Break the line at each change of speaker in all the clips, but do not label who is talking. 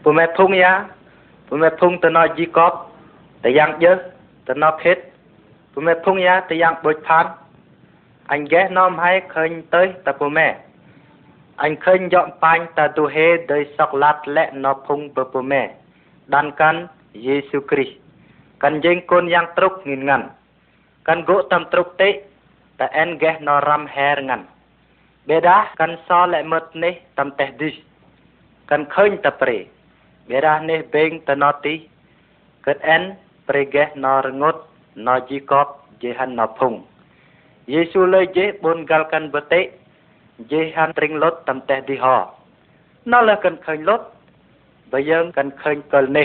Pumepungya, pumepung tano jikop, tayang jơ, tano khít, pumepungya tayang bột phan. Anh ghé nom hay khơi tới ta pume. Anh khơi dọn panh ta tu hê đời sọc lát lẹ nó phung bờ pume. Đan căn Giêsu Christ. Căn dênh côn yang trúc nghìn ngàn. Căn gỗ tâm trúc tế, ta en ghé nó ram hè ngàn. Bê đá, căn so lẹ mật nê tâm teh đi. Căn khơi ta prê. Gerah neh beng tenoti ket en pregeh norengut nojikop jehan nopung. Yesu le je bun galkan bete jehan tring lot tam teh di ho. Nó là cần khơi lốt và dân cần khơi cờ nê.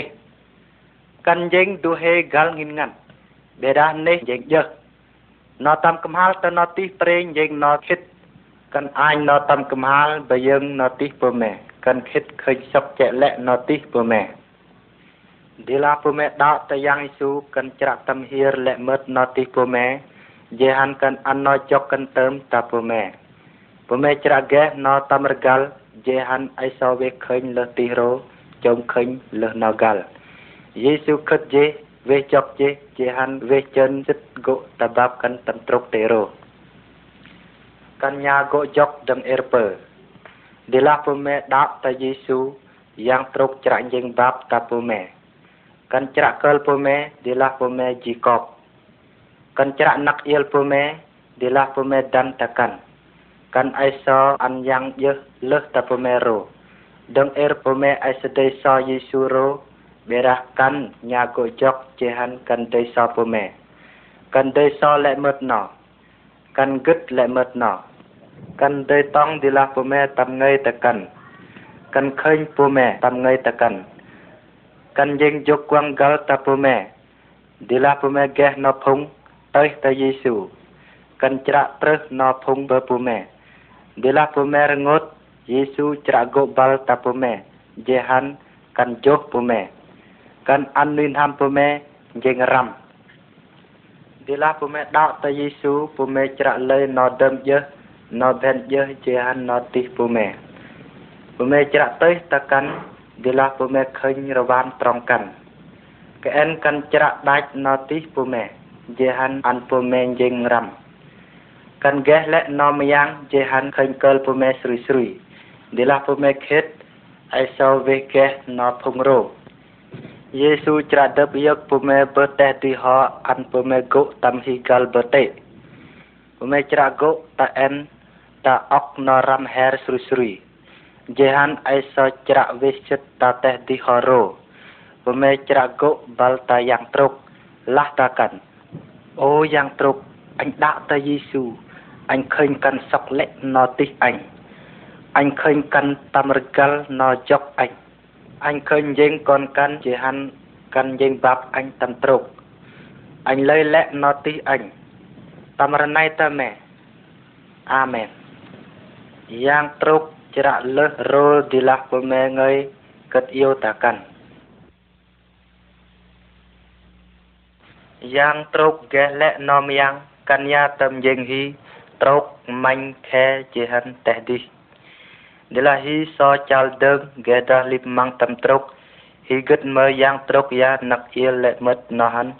Cần dân đu hê gal nghìn ngăn. Bề đá nê dân dơ. Nó tâm cầm hal ta nó tí prê dân nó khít. Cần ai nó tâm cầm hal và dân nó tí bơ mẹ. កាន់ខិតឃើញសុខចលៈណតិពមេឌីឡាពមេដតយ៉ាងយស៊ូកាន់ច្រាក់តំហៀរលៈមិតណតិពមេយេហានកាន់អណោចកកាន់តើមតាពមេពមេច្រាក់កេណតំរកលយេហានអៃសវេឃើញលទីរោចុំឃើញលណកលយេស៊ូខិតយេវេចប់ជេជេហានវេចិនចិត្តកុតបាប់កាន់តំត្រុកតេរោកញ្ញាកុចប់ដឹងអេរពើ de la promesse d'apta Jésus yang truk cerak jeng bab ta promesse kan cerak kel promesse de la promesse Jacob kan cerak nak il promesse de la promesse dan takan kan aiso an yang yeh leh ta promesse ro deng er promesse aisa de so Yesu ro berah kan nyago jok jehan kan de so promesse kan de so le mat no kan gud le mat no កិនដេតងឌីឡាពូមេតាមងៃតកិនកិនឃើញពូមេតាមងៃតកិនកិនយើងយកគងកលតពូមេឌីឡាពូមេកេះណភុងតើតយេស៊ូកិនច្រាក់ត្រឹសណភុងបើពូមេឌីឡាពូមេរងត់យេស៊ូច្រាក់កោបាល់តពូមេយេហាន់កិនយកពូមេកិនអាននីនហាំពូមេយើងរ៉ាំឌីឡាពូមេដោតយេស៊ូពូមេច្រាក់លើណដើមយើ not that year Jehan notice ពូមេពូមេច្រាក់ទៅតកាន់វិឡាពូមេឃើញរវ៉ានត្រង់កាន់កែនកាន់ច្រាក់ដាច់ណតិពូមេយេហានអានពូមេយេងរាំកាន់កេះលេណមយ៉ាងយេហានឃើញកិលពូមេស្រួយស្រួយឌីឡាពូមេខេតអៃសោវេកេះណភងរោយេស៊ូច្រាដបយកពូមេបើតេទីហអានពូមេកុតាំហ៊ីកាល់បើតេពូមេច្រាកុតាអែនតអង្គនរមហេរស្រុស្រីយេហានអេសច្រៈវិសិតតតេឌីហរោវមេច្រៈកុបលតាយ៉ាងត្រុកលះតាកាន់អូយ៉ាងត្រុកអញដាក់តាយេស៊ូអញឃើញកាន់សក់លិណទិសអញអញឃើញកាន់តាមរកលណជកអញអញឃើញយើងកនកាន់ជាហានកាន់យើងបាប់អញតាមត្រុកអញលើលិណទិសអញតាមរណៃតាមេអាមែន yang truk jerak leh rul dilah pemengai ket iu takan. Yang truk gelek nom yang kanya tem jeng hi truk manh khe jihan teh dih. Dilah hi so chal deng gedah lip mang tem truk hi gật mơ yang truk ya nak il lek mất nohan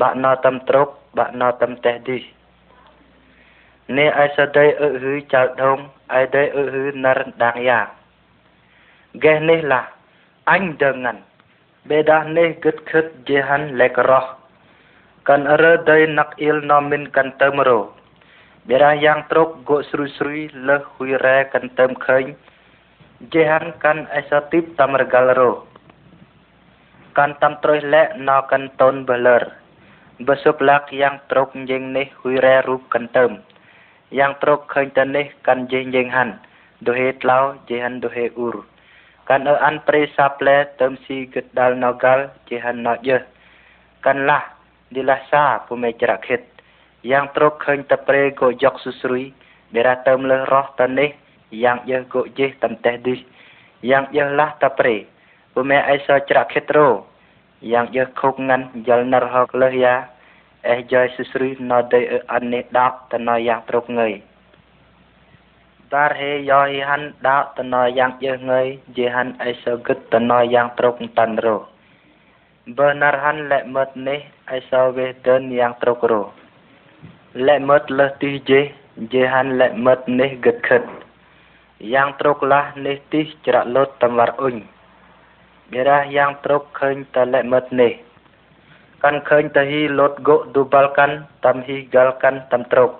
bak no tem truk bak no tem teh dih. នេះអេសដៃអឺហឺចៅដងអេដៃអឺហឺណារដាងយ៉ាកេះនេះឡាអញដឹងហ្នឹងបេដានេះគិតខិតជាហានលេករោះកាន់រឺដៃណាក់អ៊ីលណមិនកាន់តើមរោបេរាយ៉ាងត្រុកគោស្រួយស្រួយលឺហួយរ៉ែកាន់តើមឃើញជាហានកាន់អេសទីបតាមរកាល់រោកាន់តាមត្រុយលែកណកាន់តូនបលឺបើសុបឡាក់យ៉ាងត្រុកយេងនេះហួយរ៉ែរូបកាន់តើមយ៉ាងត្រកឃើញទៅនេះកាន់យេងយេងហាន់ដូហេតឡោយេហាន់ដូហេអ៊ូរកាន់អឺអានប្រេសាផ្លែទៅមស៊ីគិតដល់ណកលយេហាន់ណយេកាន់ឡាឌីឡាសាពុមេច្រាខិតយ៉ាងត្រកឃើញទៅប្រេក៏យកសុស្រួយដេរ៉ាទៅលើរស់ទៅនេះយ៉ាងយេះក៏យេះតំតេះឌីយ៉ាងយេះឡាស់តប្រេពុមេអៃសោច្រាខិតរោយ៉ាងយេះខុកងាន់យល់ណរហកលើយ៉ា es jag sysrynade anedataja trokngöj. Där he jag i han datanajang jöngöj, ge han ej så guttanajang trokngtanro. Bönar han lämmet ne, ej så veten yang trokro. Lämmet löhtig ge, ge han lämmet ne gutkött. Yang troklah ne tih cerak lot tamvar uny. Gerah yang trok khöny ta lämmet ne. កាន់ឃើញតហ៊ីលត់គឌូបាល់កាន់តាំហ៊ីហ្គាល់កាន់តាំត្រក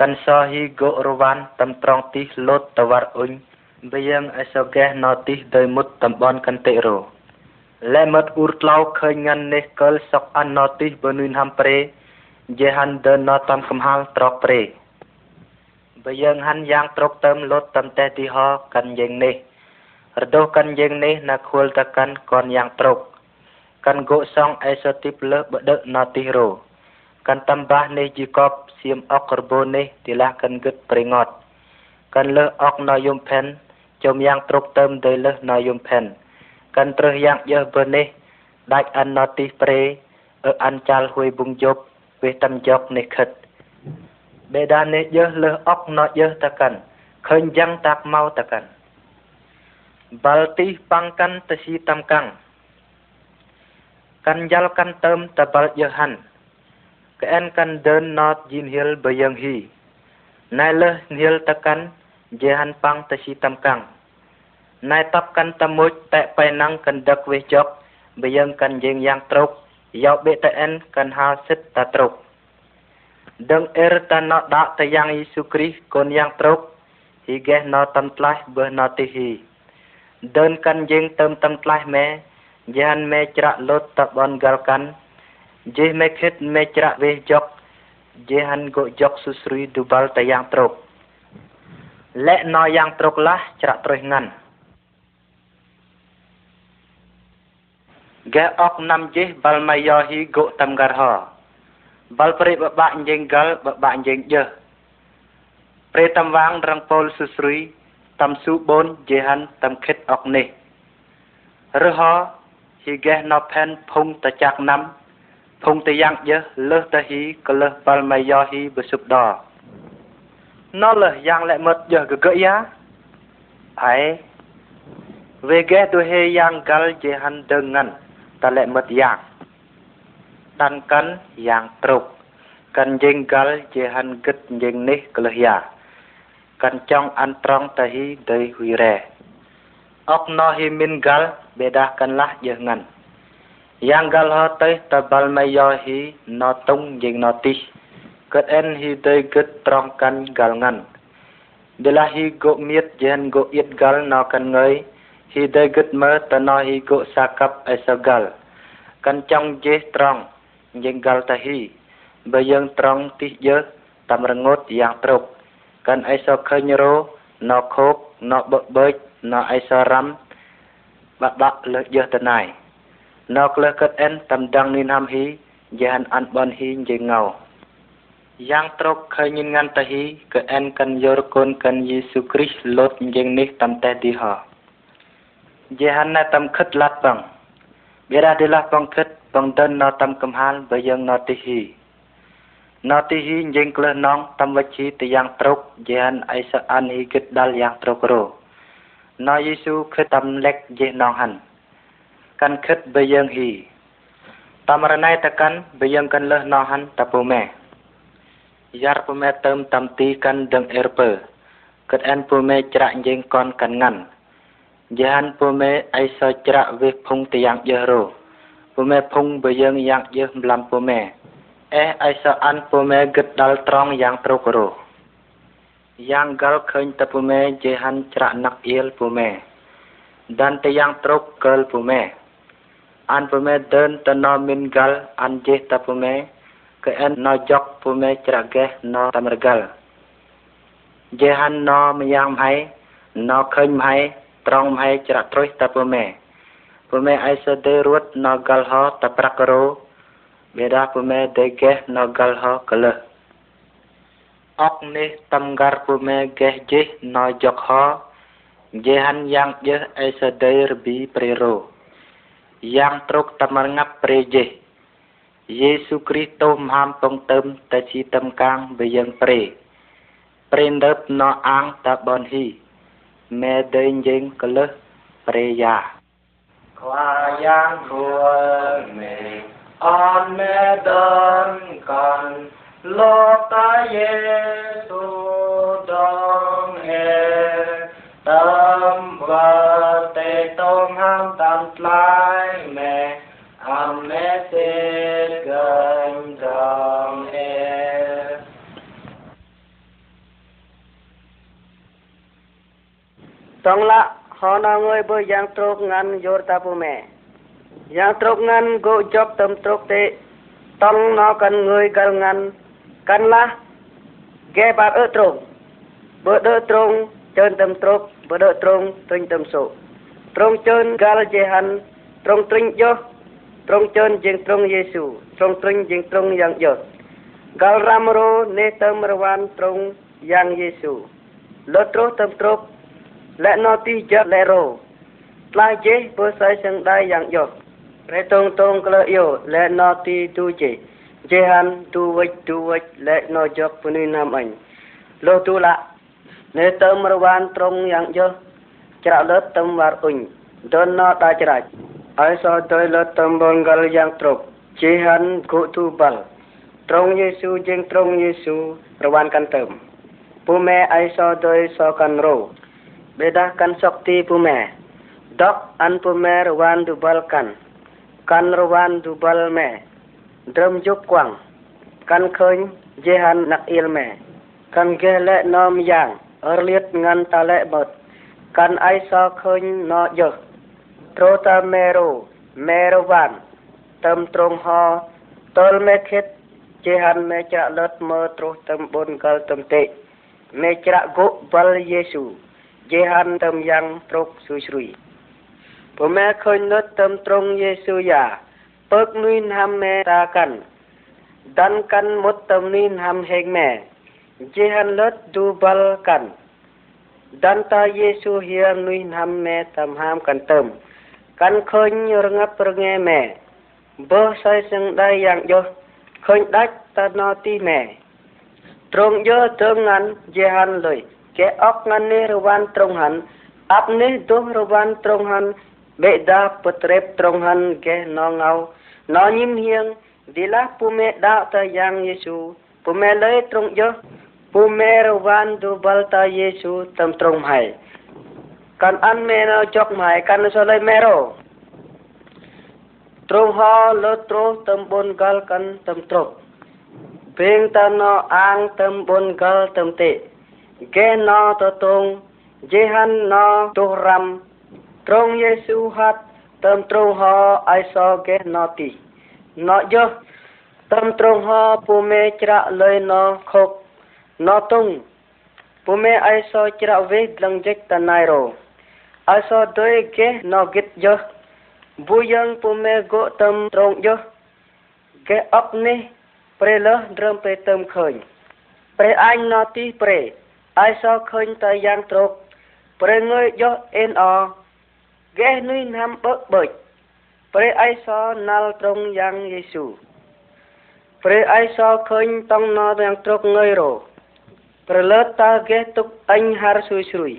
កាន់សហ៊ីគរវ៉ាន់តាំត្រងទីលត់តវ៉ាត់អ៊ុញវាងអសកេះណទីដោយមុតតំបន់កាន់តិរោលែមត់អ៊ូរក្លោឃើញងាននេះកលសកអានណទីបនុនហាំប្រេយេហានដើណតាំកំហាល់ត្រកប្រេបើយើងហាន់យ៉ាងត្រកតឹមលត់តំតេះទីហកាន់យើងនេះរដោះកាន់យើងនេះណាខួលតកាន់កនយ៉ាងត្រក Kan go song ai so tip le bedek na tihro. Kan tambah ni jikop siam ok kerbo ni tilah kan gut peringot. Kan le ok na yum pen chom yang truk tem dei le na yum pen. Kan terus yang yeh benih dach an na tih pre ơ an chal hui bung job về tâm jok ni khit. Bê đa ni yeh le ok na yeh ta kan. Khơi jang tak mau ta kan. Balti pangkan tesi tam kang. Kanjal kan tem tapal yahan. Keen kan den not jin hil bayang hi. Nai leh nil tekan jehan pang tesi tam kang. Nai tap kan tamuj tek pai nang kan dak weh jok bayang kan jeng yang truk. Yau BTN kan hal sit ta truk. Deng er ta no dak ta yang Yesu Kris kon yang truk. Higeh no tam tlah beh no tihi. Đơn kan jeng tem tam tlah meh យ៉ាងមេច្រៈលុតតបនកលកាន់ជិះមេខិតមេច្រៈវេយកជិហានកុយកសុស្រីឌុបលតយ៉ាងត្រុកលែកណោយ៉ាងត្រុកឡាស់ច្រៈត្រុយងាន់កែអកណាំជិះបលមយោហ៊ីកុតំករហបលប្រិបបាក់ជិងកលបបាក់ជិងយឺព្រេតំវាងរងពលសុស្រីតំស៊ូបូនជិហានតំខិតអកនេះរហោហ៊ីហ្គេណផេនភុងតចាក់ណាំភុងតយ៉ាងយើលើសតហ៊ីកលើសបលមៃយោហ៊ីបសុបដណលើយ៉ាងលែមត់យើកកយ៉ាអៃវេហ្គេទូហេយ៉ាងកលជាហាន់ដឹងងាន់តលែមត់យ៉ាងតាន់កាន់យ៉ាងត្រុកកាន់យេងកលជាហាន់គិតយេងនេះកលើសយ៉ាកាន់ចង់អានត្រង់តហ៊ីដីហ៊ុយរ៉េ oknohi min gal bedakanlah jangan yang gal hote tabal mayohi notung jing notih ket en hi tei ket trongkan gal ngan delahi go miet jen go it gal no kan ngai hi tei ket mer tanohi go sakap esagal kan trong je trong jeng gal tahi Bayang dân trong tih je, tam rngot yang trục kan ai so khơi nhớ nó khốp nó ណអៃសរំបបកលើយតណៃណកលើកឹតអិនតំដងនីណាំហ៊ីយ៉ានអានបនហ៊ីជាងោយ៉ាងត្រកខញងានតហ៊ីកអិនកាន់យរគុនកាន់យេស៊ូគ្រីស្ទលត់ជាងនេះតំតេទីហោយ៉ានណតំខិតឡាត់បងបេរ៉ាដេឡាបងខិតបងដិនណតំកំហានបើយើងណតិហ៊ីណតិហ៊ីជាងក្លះណងតំវិជីតយ៉ាងត្រកយ៉ានអៃសអានហ៊ីគិតដល់យ៉ាងត្រករោណយេស៊ូខិតតំលេកយេណងហានកាន់ខិតបើយើងហ៊ីតំរណៃតកាន់បើយើងកាន់លះណងហានតពុមេយ៉ារពុមេតើមតំទីកាន់ដឹងអេរពើគិតអានពុមេច្រាក់យើងកនកាន់ងាន់យ៉ានពុមេអៃសច្រាក់វិភុងតយ៉ាងយេរោពុមេភុងបើយើងយ៉ាងយេម្លាំពុមេអេអៃសអានពុមេគិតដល់ត្រង់យ៉ាងត្រូវគោរពយ៉ាងកលឃើញតពុមេជេហិនច្រណៈអៀលពុមេដានតយ៉ាងត្រុកកលពុមេអានពុមេដិនតណមិនកលអានជេតពុមេកែអនណយកពុមេច្រកេះណតាមរកលយេហានណមយ៉ាងមហៃណឃើញមហៃត្រង់មហៃច្រត្រុយតពុមេពុមេអៃសទេរួតណកលហតប្រករោបេដាពុមេដេកេះណកលហកលះ ok nih tamgar pume geh jih no jokho jehan yang jeh esedai rebi prero yang truk tamangap prejeh Yesu Kristo maham pong tem ta chi tam kang be yang pre prendep no ang ta bon hi me dein jeng kele preya
khoa yang ruang me on me don con Lota Giêsu don e tâm và tê tôn ham tâm lai mẹ am mẹ tê gần don e
tông lạ họ na người bơi giang trục ngăn dor tapu mẹ giang trục ngăn go chop tâm trục tê tông nó cần người cần ngăn kanlah ge ba ơ trong bơ đơ trong chơn tâm trục bơ đơ trong trinh tâm sụ trong chơn gal je han trong trinh yo trong chơn jeung trong yesu trong trinh jeung trong yang yo gal ramro ne tâm rwan trong yang yesu lo tro tâm trục lẽ nó ti chật lẽ rồ lai chế bơ sai sang đai yang yo rẽ tông tông cơ yo lẽ nó ti tu chỉ jehan duwej duwej lek nojok puni nam anh lo tulak ne tem rawan trong yang jo chra le tem war uny don no da chra ai so doi le tem bon gal yang trop jehan go tu bal trong yesu jeng trong yesu rawan kan tem pume ai so doi so kan ro bedah kan sakti pume dok an pume rawan dubal kan kan rawan dubal me drâm chúc quăng căn khơi dê hàn nặc yên mẹ căn ghê lệ nom giang ở liệt ngăn ta lệ bật căn ai so khơi nó dở trô ta mê rô mê rô vạn tâm trông ho tôl mê khít dê hàn mê chạ lợt mơ trô tâm bồn gал tâm tệ mê chạ gỗ bal giê xu dê hàn tâm giang trốc xui xui ពុំមែនឃើញនៅតាមត្រង់យេស៊ូយ៉ាปกนุนหำแม่ตากันดันกันมดตมนินหำเฮงแม่เจหันลดดูบลกันดันตาเยซูเฮียนุนหำแม่ทำหามกันเติมกันคนยงับประงแม่เบอใส่สังได้อย่างยศคนดักตานอตีแม่ตรงเยอะเทิงนั้นเจหันเลยแกออกงานในระวันตรงหันอับนี้ดูระวันตรงหันเบิดาปตรีตรงหันแกนองเอานอนิมเฮียงดีละปูเมดาตายังเยซูปูเมเลยตรงเยอปูเมรวันดูบัลตาเยซูตำตรงไหมกันอันเมนจอกไหมกันสลยเมรตรงหอลตรตำบนกลกันตำตรกเพงตานออ่างตำบนกลตำเตแกนอตตงเจหันนอตุรัมត្រង់យេស៊ូហាត់តាមត្រង់ហោអៃសោកេណោទីណោយោតាមត្រង់ហោពូមេច្រាក់លុយណោខុកណោតុងពូមេអៃសោច្រាក់វេក្លងជិកតណៃរោអៃសោទុយកេណោគិតយោបុយ៉ាងពូមេកោតាមត្រង់យោកេអប់នេះព្រះលះត្រឹមពេលតាមឃើញព្រះអញណោទីព្រះអៃសោឃើញតែយ៉ាងត្រកព្រះងើយយោអេនអោកេះនុយណាំបើកបើចព្រះអេសរណាល់ត្រង់យ៉ាងយេស៊ូព្រះអេសរឃើញតង់ណោទាំងត្រកងើយរោប្រលើតតើកេះទុកអញហារស៊ុយស៊ុយ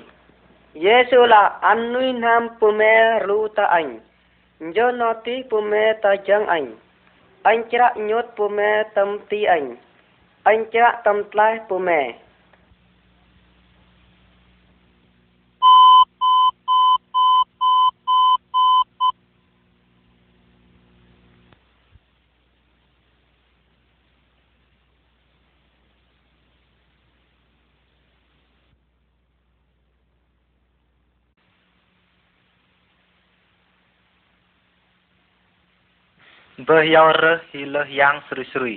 យេស៊ូឡាអាននុយណាំពុមេរូតាអញយោណូទីពុមេតាយ៉ាងអញអញច្រាក់ញុតពុមេតំទីអញអញច្រាក់តំផ្លែពុមេបើយោរើសហ៊ីលើសយ៉ាងស្រួយស្រួយ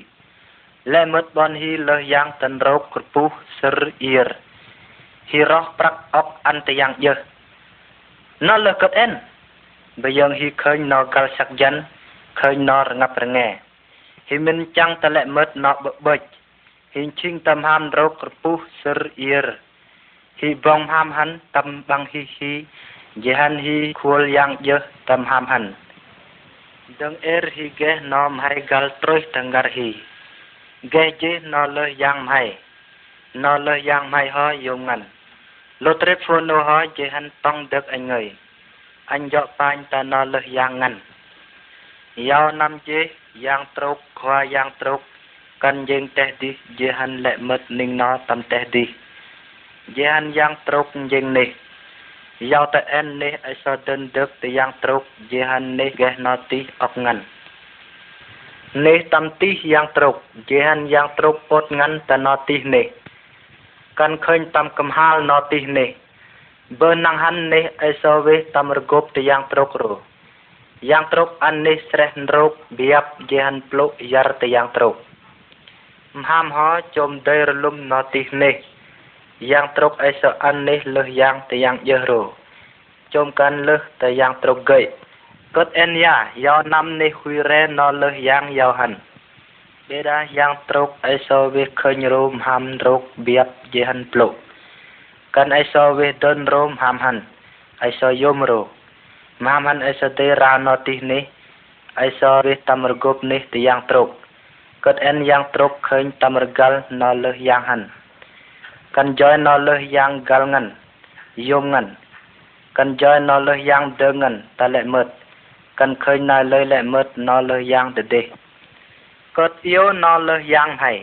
លែមត់បនហ៊ីលើសយ៉ាងតិនរោគក្រពុះសរអៀរហ៊ីរោះប្រាក់អុកអន្តយ៉ាងយើណលើកត់អិនបើយើងហ៊ីឃើញណកលសាក់យ៉ាន់ឃើញណរងាប់រងាហ៊ីមិនចាំងតលែមត់ណបបិចហ៊ីឈិងតំហាមរោគក្រពុះសរអៀរហ៊ីបងហាមហាន់តំបងហ៊ីហ៊ីយេហានហ៊ីខួលយ៉ាងយើតំហាមហាន់ដឹងអេរហ៊ីកេណមហៃកាល់ត្រុយតង្ការហ៊ីកេជេណលះយ៉ាងហៃណលះយ៉ាងហៃហយងងាន់លុត្រេហ្វូណូហយជេហាន់តងដឹកអញងៃអញយកបាញ់តាណលះយ៉ាងងាន់យោណាំជេយ៉ាងត្រុកខ្វាយ៉ាងត្រុកកាន់យើងតេះទីជេហាន់លិមិតនិងណតំតេះទីជេហាន់យ៉ាងត្រុកយើងនេះយកទៅអិននេះអិសតិនដឹកទៅយ៉ាងត្រុកយេហាននេះកេះណទីអុកងាន់នេះតំទីយ៉ាងត្រុកយេហានយ៉ាងត្រុកពតងាន់តណទីនេះកាន់ឃើញតាមកំហាលណទីនេះបើណងហាននេះអិសវេតាមរកប់ទៅយ៉ាងត្រុករយ៉ាងត្រុកអាននេះស្រេះរោគបៀបយេហានភ្លុកយ៉ារទៅយ៉ាងត្រុកមហាមហោចំដេរលំណទីនេះយ៉ាងត្រុកអេសអាននេះលឹះយ៉ាងតយ៉ាងយឺរោជុំកាន់លឹះតយ៉ាងត្រុកកេកត់អេនយ៉ាយោណាំនេះហ៊ុយរ៉េណលឹះយ៉ាងយោហាន់បេដាយ៉ាងត្រុកអេសវិឃើញរោមហាំរោគបៀបយេហាន់ប្លុកកាន់អេសវិដនរោមហាំហាន់អេសយមរោម៉ាមហាន់អេសទេរ៉ាណទីនេះអេសវិតាមរគប់នេះតយ៉ាងត្រុកកត់អេនយ៉ាងត្រុកឃើញតាមរកលណលឹះយ៉ាងហាន់ kan jai na leh yang gal ngan yong ngan kan jai na leh yang de ngan ta le mot kan khoi na leh le mot na leh yang de de kot yo na leh yang hai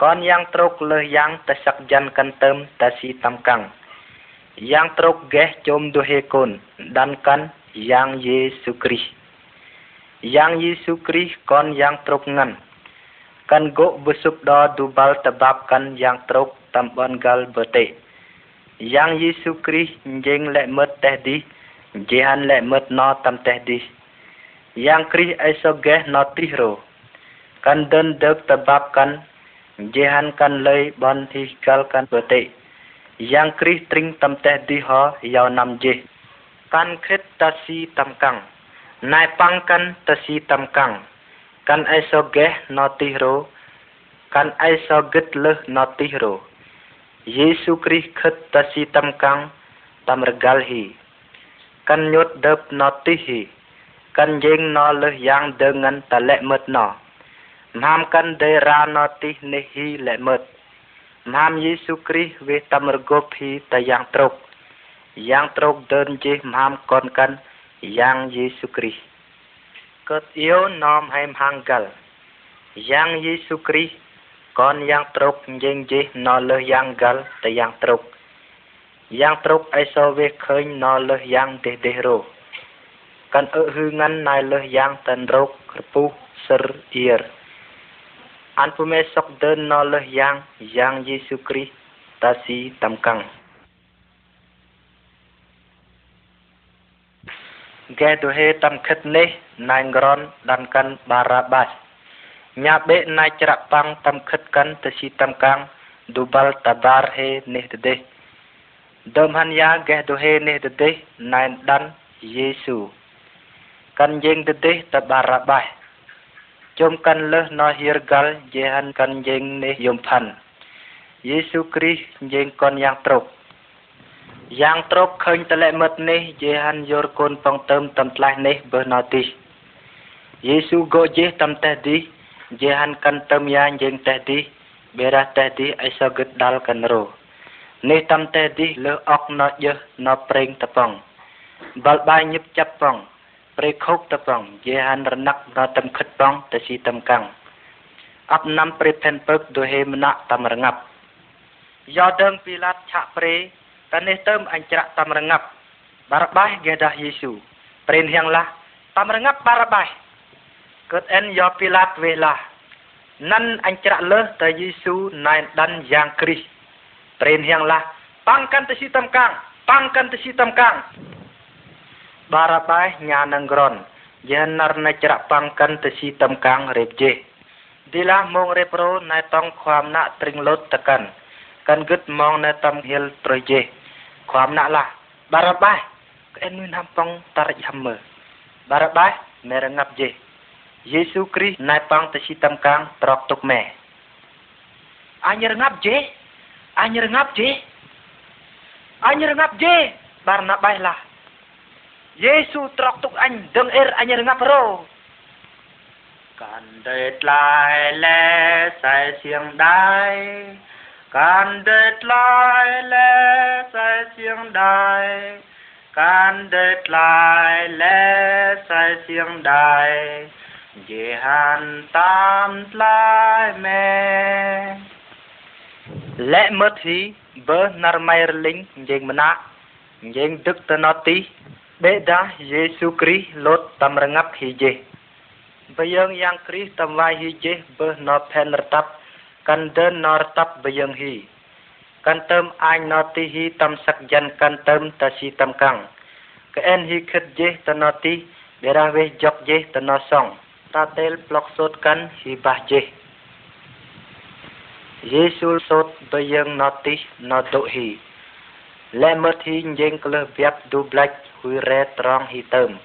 kon yang truk leh yang ta sak jan kan tem ta si tam kang yang truk geh chom du he kon dan kan yang yesu kris yang yesu kris kon yang truk ngan kan go besup do dubal tebab kan yang truk tambon gal bete yang yesu kris jeng le met teh di jehan le met no tam teh di yang kris aso ge no tihro kan den dek tebab kan jehan kan le bon thi gal kan bete yang kris tring tam teh di ho ha, yau nam je kan kret tasi tam kang Naipangkan tesi tamkang. kang. កាន់អេសហ្គេសណតិរោកាន់អេសហ្គិតលឹះណតិរោយេស៊ូគ្រីស្ទតស៊ីតំកាំងតាមរកាល់ហ៊ីកាន់ញុតដប់ណតិហ៊ីកាន់យេងណលឹះយ៉ាងដងនតលែមឹតណោមហាមកាន់ដេរ៉ាណតិនេះហ៊ីលែមឹតមហាមយេស៊ូគ្រីស្ទវេតាមរកោភីតយ៉ាងត្រុកយ៉ាងត្រុកដើនជិះមហាមកនកាន់យ៉ាងយេស៊ូគ្រីស្ទកើតយោនាំហែមហាងកលយ៉ាងយេស៊ូគ្រីស្ទកនយ៉ាងត្រុកយើងជិះណលើសយ៉ាងកលទៅយ៉ាងត្រុកយ៉ាងត្រុកអេសវេឃើញណលើសយ៉ាងទេទេសរោកាន់អឺហឺងាន់ណៃលើសយ៉ាងតិនរោគក្រពុះសឹរអៀរអានពុមេសុកដើនណលើសយ៉ាងយ៉ាងយេស៊ូគ្រីស្ទតាស៊ីតាំកាំងគេទហេតំខិតនេះណៃក្រនដនកិនបារាបាសញ៉ាបេណៃច្រប៉ងតំខិតកិនទស៊ីតំកាំងឌូបលតបារហេនេះទេដំហនយ៉ាគេទហេនេះទេណៃដនយេស៊ូកិនយើងទេតបារាបាសជុំកិនលើសណោហៀរកលយេហានកិនយើងនេះយំផាន់យេស៊ូគ្រីស្ទយើងកនយ៉ាងត្រង់យ៉ាងត្រកឃើញតលិមិត្តនេះយេហានយរគុនបងទៅតំផ្លាស់នេះបើណោទីយេស៊ូក៏យេតំតេះទីយេហានកាន់ទៅយ៉ាងយើងតេះទីបេរះតេះទីអិសកឹតដល់កាន់រោនេះតំតេះទីលើអុកណោយេណោប្រេងតបងបលបាយញឹបចាប់ផងព្រៃខុកតផងយេហានរណឹកណោតំខិតផងតស៊ីតំកាំងអបណាំព្រៃផែនពឹកដូចហេមណៈតំរងាប់យោដឹងពីឡាត់ឆាក់ព្រៃ tanis tem ancerak tam rengap. Barabah gedah Yesu. Perin yang lah. Tam rengap barabah. Ket en ya pilat weh lah. Nan ancerak leh ta Yesu nain dan yang kris. Perin yang lah. Pangkan tesi tam kang. Pangkan tesi tam kang. Barabah nyaneng gron. Jenar na cerak pangkan tesi tam kang repje. Dilah mong repro na tong kwam na tring lot tekan. Kan gut mong na tam hil proyek. Kuamnaklah. Barabah. Keenun hampang tarik hamba. Barabah merengap je. Yesu Kris naipang tesitam kang terok tuk me. Anyer ngap je. Anyer ngap je. Anyer ngap je. Barnabah lah. Yesu terok tuk an deng er anyer ngap ro.
កាន់ដេតឡាយលែសែសៀងដៃកាន់តែថ្លៃលែតែជាងដែរកាន់តែថ្លៃលែតែជាងដែរជាហានតាមថ្លៃមែ
លែមើលទីបើណារម៉ៃរលីងយើងមណាយើងទឹកតណទីបេដាយេស៊ូគ្រីស្ទលត់តាមរងាប់ហ៊ីជេបើយើងយ៉ាងគ្រីស្ទតាមវាយហ៊ីជេបើណផែនរតាប់ Kandan nartap bayang hi. Kantam ain nati hi tam sakjan kantam tasi tam kang. Ken hi khit jeh tanati berah weh jok jeh tanasong. Tatel plok sot kan hi bah jeh. Yesul sot bayang nati nadok hi. Lemet hi jeng keleh biap du blach hui re trong hi tem.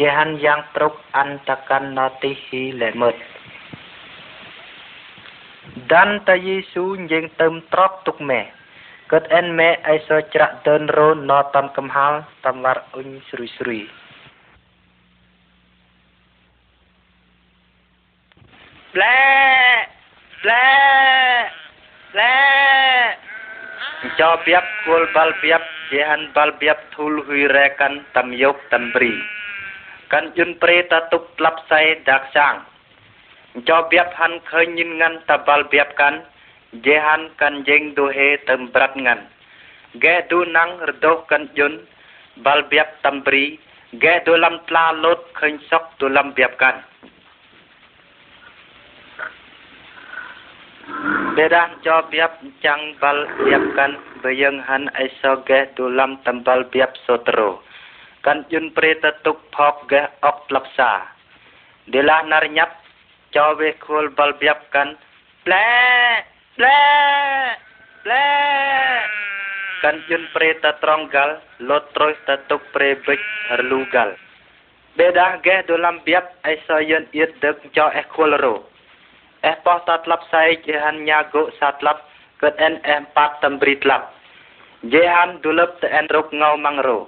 Jehan yang truk antakan nati hi lemet. Santa Yesu យើងទៅត្រប់ទុកមេកត់អិនមេអេសច្រាក់តើនរោណតំកំហាល់តំវ៉ាអ៊ុញស្រួយស្រួយ
ប្លែប្លែប្លែចោបៀបគូលបលបៀបជាអានបលបៀបធូលហ៊ុយរែកាន់តំយកតំព្រីកាន់យុនព្រេតតុកក្លាប់សៃដាក់សាំងจอบียบหันเคยยินงันตะบาลเบียบกันเจหันกันเจงดูเฮเติมปรัดงันแกดูนังรดกันยนบาลเบียบตำบรีแกดูลำตลาลดเคยซอกดูลำเบียบกันเบดานจอบียบจังบาลเบียบกันเบยังหันไอซอกแกดูลำตำบาลเบียบโซตโรกันยุนเปรตตุกพอกแกออกลับซาเดลานารยับ cawe kul bal biapkan ple ple ple kan yun pre tatronggal lo trois tatuk pre bek harlugal Bedah ge dolam biap ai so yun ir dek jaw eh kul ro eh pa tatlap sai jehan nyago satlap ket en em eh pat tembrit lap jehan dulep te en rok ngau mang ro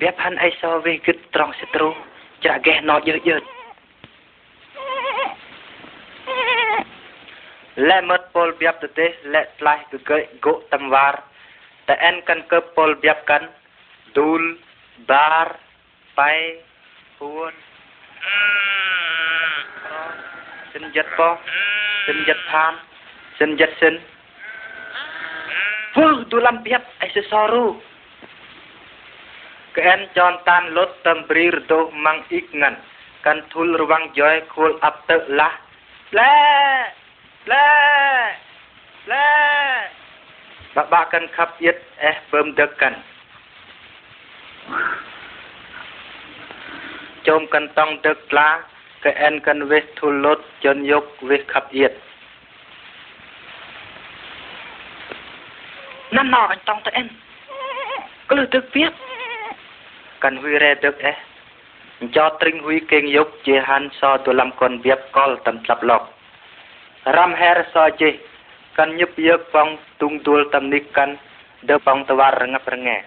biap han ai so we git trong sitru jage no yut yut le ke Ke Te kan Kan dul, po, tan mang tul ruang kul lah. លែមត់ពលបៀបទទេលែផ្លាស់គឺគោតំវ៉ាតែអានកាន់កើពលបៀបកាន់ឌូលបាបៃហ៊ួនសិនយ៉ាត់ប៉ោសិនយ៉ាត់ថាមសិនយ៉ាត់សិនពលឌូលំបៀបអេសសរូកែនចនតានលុតតំប្រីរទោម៉ងអ៊ីកណាន់កាន់ធូលរវាងយ៉ែខូលអាប់ទៅឡាស់ឡាឡែឡែបបាក់កាន់ខាប់ទៀតអេះពើមទឹកកាន់ជុំកាន់តង់ទឹកឡាកែអែនកាន់វេសធុលុតជន់យកវេសខាប់ទៀតណាំណោអញតង់ទៅអែនក្លឺទឹកទៀតកាន់វីរ៉េទឹកអេះអញ្ចោទ្រិងវីកេងយកជាហាន់សទូលំកុនវៀបកលតំស្លាប់លោក ramher soje kan nyep ye pang tungdul tamnik kan de pang tawar rengap renge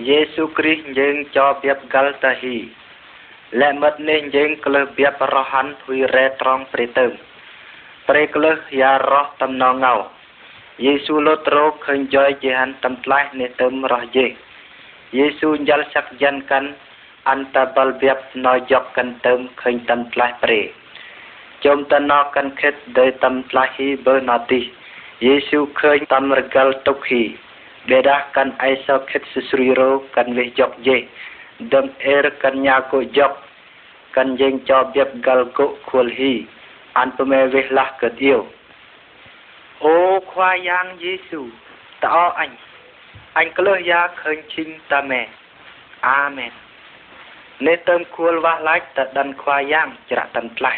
Yesu Kris jeung cho biep gal tahi le mat ne jeung kleh biep rohan hui re trong pritem pre kleh ya roh tam no ngau Yesu lo tro kheng joy jehan tam tlai ne tem roh je Yesu jal sak jan kan antabal biep no jok kan tem kheng tam tlai pre จอมตนากันเข็ดโดยตำลาฮีเบอร์นาติเยซูเคยตำรกลตกฮีเบดะกันไอซอเข็ดสุสริโรกันเวจอกเจดมเอร์กันยากุจอกกันยิงจอบเย็บกลกุควลฮีอันเปเมวิลาเกดียวโอควายังเยซูตาออันอันกลยาเคิงชิงตาแมอาเมนในเติมควลวาไลตะดันควายังจะตันไล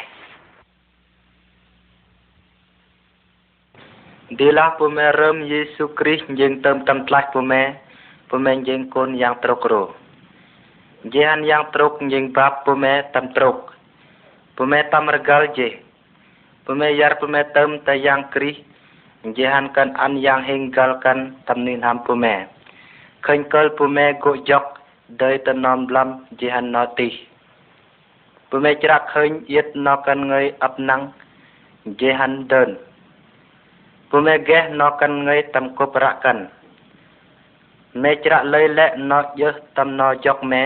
ឌីឡាពុមេរឹមយេស៊ូគ្រីស្ទយើងទៅតាមផ្លាស់ពុមេពុមេយើងគុណយ៉ាងត្រុករស់យ៉ាងយ៉ាងត្រុកយើងប្រាប់ពុមេតាមត្រុកពុមេតាមរកលជេពុមេយ៉ារពុមេតាមតាយ៉ាងគ្រីស្ទយ៉ាងកាន់អានយ៉ាងហេងកលកាន់តាមនិនហាំពុមេឃើញកលពុមេគូយកដោយតនំឡំយ៉ាងណតិពុមេច្រាក់ឃើញយិតណកាន់ងៃអបណាំងយ៉ាងដើន Pemegeh nokan ngai tam ko perakan. Me cerak lei le no yeh tam no jok me.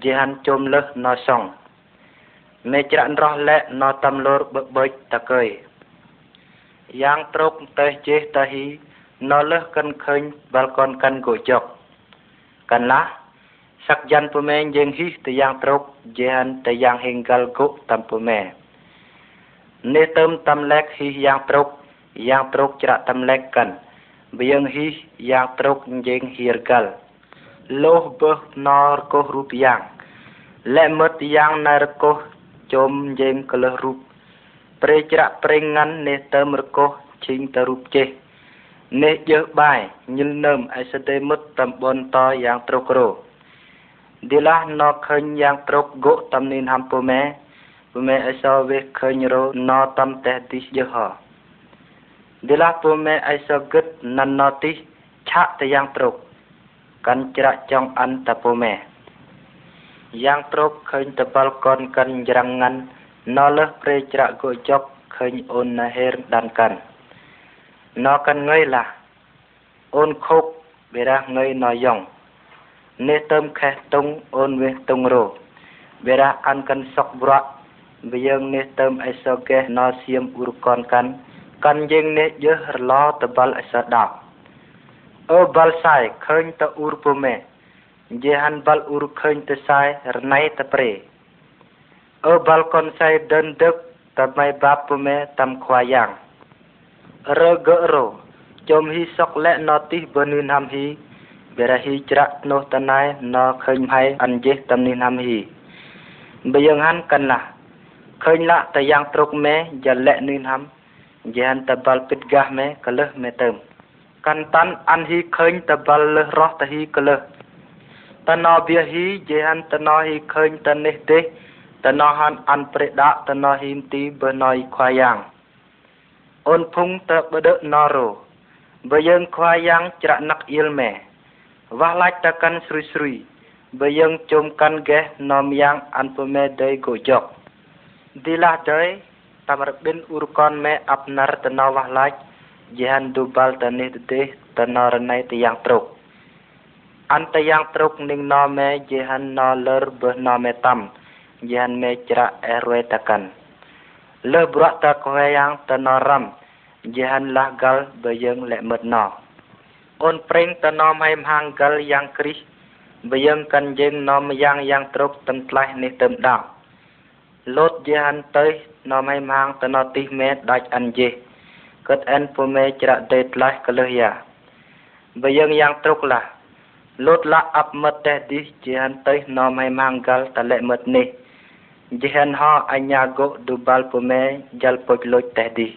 Jihan chom leh no song. Me cerak roh le no tam lor beboj takoi. Yang trok teh jeh tahi no leh kan kheng balkon kan go jok. Kan lah. Sak jan pumen jeng hih te yang trok jihan te yang hinggal go tam pumen. Ni tem tam lek hih yang trok យ៉ាងប្រុកច្រកតំលេកកិនវៀងហ៊ីយ៉ាងប្រុកយើងហៀរកិលលោះបើណរកោរូបយ៉ាងលែមិតយ៉ាងណរកោជុំយើងកលះរូបព្រេច្រកព្រេងងាន់នេះទៅមរកោឈិងទៅរូបចេះនេះយើបាយញិលនឹមអសតេមុតតំបនតយ៉ាងត្រុករោឌីឡាណកខញយ៉ាងត្រុកគោតំនីនហំពុមេពុមេអសវេខញរោណតំតេទីយហោ Bila pume ai sogut nan notis chak te yang truk. Kan cerak jong an ta pume. Yang truk khen tebal kon kan jerangan noleh pre cerak go jok khen on nahir dan kan. No kan ngay lah. On khúc bera ngay no yong. Nê tôm kheh tung on veh tung ro. Bera an kan sok brak. Biyang nê tôm ai sogeh no siam urkon kan. កាន់យើងនេះយើសរឡោតបលអិសដាប់អូបលសៃឃើញតអ៊ូរពុមេយេហានបលអ៊ូរឃើញតសៃរណៃតប្រេអូបលកុនសៃដិនដឹកតមៃបាពុមេតំខ្វាយ៉ាងរកករោចំហ៊ីសុកលែកណតិបនុនហាំហ៊ីបេរហ៊ីច្រាក់នោះតណៃណឃើញហៃអញ្ជេះតំនេះហាំហ៊ីបើយើងហាន់កាន់ឡាឃើញឡាតយ៉ាងត្រុកមេយ៉ាលែកនុនហាំយ៉ាងតបលពិតហ្គាស់មេកលឹះមេទៅកាន់តាន់អានហ៊ីឃើញតបលលឹះរស់តហ៊ីកលឹះតណោបៀហ៊ីយ៉ាងតណោហ៊ីឃើញតនេះទេតណោហានអានព្រះដាក់តណោហ៊ីមទីបើណយខ្វាយ៉ាងអូនភុងតបដឹណរោបើយើងខ្វាយ៉ាងច្រណឹកអ៊ីលមេវ៉ះឡាច់តកាន់ស្រួយស្រួយបើយើងជុំកាន់កេះនំយ៉ាងអានពមេដៃគូចុកទីឡាចៃ tamarbin urkon me apnar tanah wahlaj jihan dubal tanih tetih tanah renai tiang truk an tiang truk ning no me jihan no ler beh no me tam jihan me cerak erwe takan le brak ta kowe yang tanah ram jihan lah gal bejeng lek met no on preng tanah mai hang gal yang kris bejeng kan jeng no yang yang truk tentlah ni temdang លោតយ៉ាងទៅនំឯម៉ាងតណតិមេដាច់អិនយេគិតអិនពមេច្រដេតឡាស់កលឹះយ៉ាបើយើងយ៉ាងត្រុកឡាលោតឡាអាប់មត់តេះឌីជានទៅនំឯម៉ាងកលតលេមត់នេះជានហអញ្ញាគោឌូបាល់ពមេយលពុចលុចតេះឌី